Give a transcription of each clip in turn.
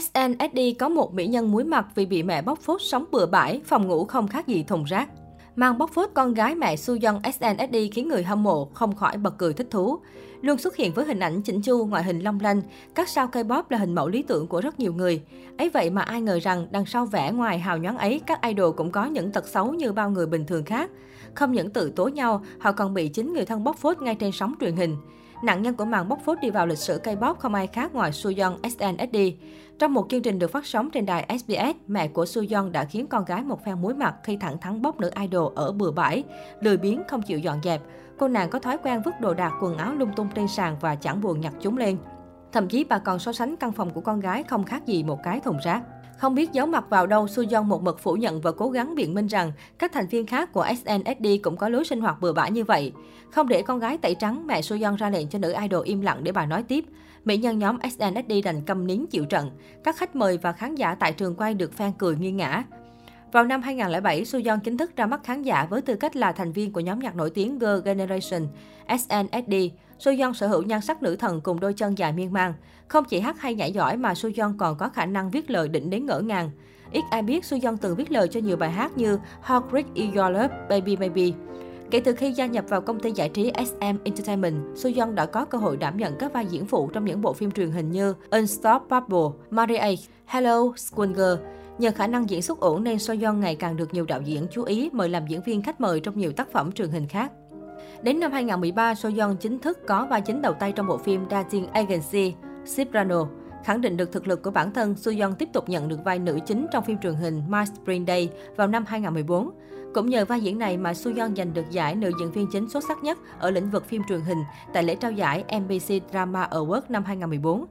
SNSD có một mỹ nhân muối mặt vì bị mẹ bóc phốt sống bừa bãi, phòng ngủ không khác gì thùng rác. Mang bóc phốt con gái mẹ Suyeon SNSD khiến người hâm mộ không khỏi bật cười thích thú. Luôn xuất hiện với hình ảnh chỉnh chu, ngoại hình long lanh, các sao K-pop là hình mẫu lý tưởng của rất nhiều người. Ấy vậy mà ai ngờ rằng đằng sau vẻ ngoài hào nhoáng ấy, các idol cũng có những tật xấu như bao người bình thường khác. Không những tự tố nhau, họ còn bị chính người thân bóc phốt ngay trên sóng truyền hình. Nạn nhân của màn bóc phốt đi vào lịch sử K-pop không ai khác ngoài Suyeon SNSD. Trong một chương trình được phát sóng trên đài SBS, mẹ của Suyeon đã khiến con gái một phen muối mặt khi thẳng thắn bóc nữ idol ở bừa bãi, lười biếng không chịu dọn dẹp. Cô nàng có thói quen vứt đồ đạc quần áo lung tung trên sàn và chẳng buồn nhặt chúng lên. Thậm chí bà còn so sánh căn phòng của con gái không khác gì một cái thùng rác. Không biết giấu mặt vào đâu, Suyeon một mực phủ nhận và cố gắng biện minh rằng các thành viên khác của SNSD cũng có lối sinh hoạt bừa bãi như vậy. Không để con gái tẩy trắng, mẹ Suyeon ra lệnh cho nữ idol im lặng để bà nói tiếp. Mỹ nhân nhóm SNSD đành câm nín chịu trận. Các khách mời và khán giả tại trường quay được fan cười nghiêng ngã. Vào năm 2007, Suyeon chính thức ra mắt khán giả với tư cách là thành viên của nhóm nhạc nổi tiếng Girl Generation, SNSD. Suyeon sở hữu nhan sắc nữ thần cùng đôi chân dài miên man. Không chỉ hát hay nhảy giỏi mà Suyeon còn có khả năng viết lời đỉnh đến ngỡ ngàng. Ít ai biết Suyeon từng viết lời cho nhiều bài hát như Heartbreak Is Your Love, Baby Maybe. Kể từ khi gia nhập vào công ty giải trí SM Entertainment, Suyeon đã có cơ hội đảm nhận các vai diễn phụ trong những bộ phim truyền hình như Unstoppable, Marie Hello, School Girl. Nhờ khả năng diễn xuất ổn nên Soyeon ngày càng được nhiều đạo diễn chú ý mời làm diễn viên khách mời trong nhiều tác phẩm truyền hình khác. Đến năm 2013, Soyeon chính thức có vai chính đầu tay trong bộ phim Dating Agency, Soprano. Khẳng định được thực lực của bản thân, Soyeon tiếp tục nhận được vai nữ chính trong phim truyền hình My Spring Day vào năm 2014. Cũng nhờ vai diễn này mà Soyeon giành được giải nữ diễn viên chính xuất sắc nhất ở lĩnh vực phim truyền hình tại lễ trao giải MBC Drama Award năm 2014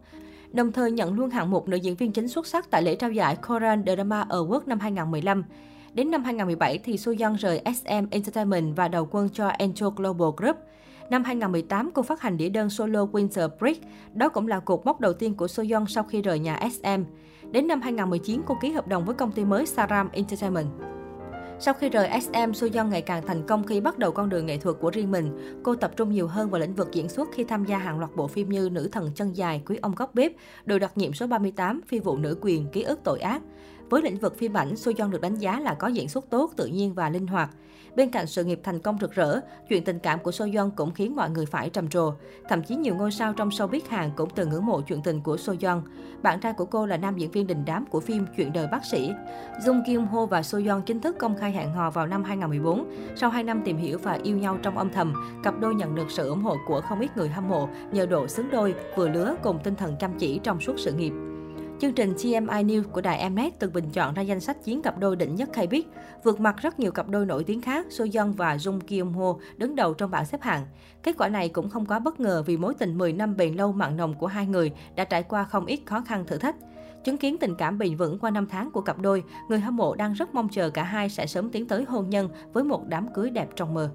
đồng thời nhận luôn hạng mục nữ diễn viên chính xuất sắc tại lễ trao giải Korean Drama Award năm 2015. Đến năm 2017 thì Suyeon rời SM Entertainment và đầu quân cho Angel Global Group. Năm 2018, cô phát hành đĩa đơn solo Winter Break. Đó cũng là cột mốc đầu tiên của Soyeon sau khi rời nhà SM. Đến năm 2019, cô ký hợp đồng với công ty mới Saram Entertainment. Sau khi rời SM, Soyeon ngày càng thành công khi bắt đầu con đường nghệ thuật của riêng mình. Cô tập trung nhiều hơn vào lĩnh vực diễn xuất khi tham gia hàng loạt bộ phim như Nữ thần chân dài, Quý ông góc bếp, Đội đặc nhiệm số 38, Phi vụ nữ quyền, Ký ức tội ác. Với lĩnh vực phim ảnh, Soyeon được đánh giá là có diễn xuất tốt, tự nhiên và linh hoạt. Bên cạnh sự nghiệp thành công rực rỡ, chuyện tình cảm của Soyeon cũng khiến mọi người phải trầm trồ. Thậm chí nhiều ngôi sao trong showbiz Hàn cũng từng ngưỡng mộ chuyện tình của Soyeon. Bạn trai của cô là nam diễn viên đình đám của phim Chuyện đời bác sĩ. Jung Kim Ho và Soyeon chính thức công khai hẹn hò vào năm 2014. Sau 2 năm tìm hiểu và yêu nhau trong âm thầm, cặp đôi nhận được sự ủng hộ của không ít người hâm mộ nhờ độ xứng đôi, vừa lứa cùng tinh thần chăm chỉ trong suốt sự nghiệp. Chương trình TMI News của đài Mnet từng bình chọn ra danh sách chiến cặp đôi đỉnh nhất khai biết, vượt mặt rất nhiều cặp đôi nổi tiếng khác, Soyeon và Jung Kyung Ho đứng đầu trong bảng xếp hạng. Kết quả này cũng không quá bất ngờ vì mối tình 10 năm bền lâu mặn nồng của hai người đã trải qua không ít khó khăn thử thách. Chứng kiến tình cảm bền vững qua năm tháng của cặp đôi, người hâm mộ đang rất mong chờ cả hai sẽ sớm tiến tới hôn nhân với một đám cưới đẹp trong mơ.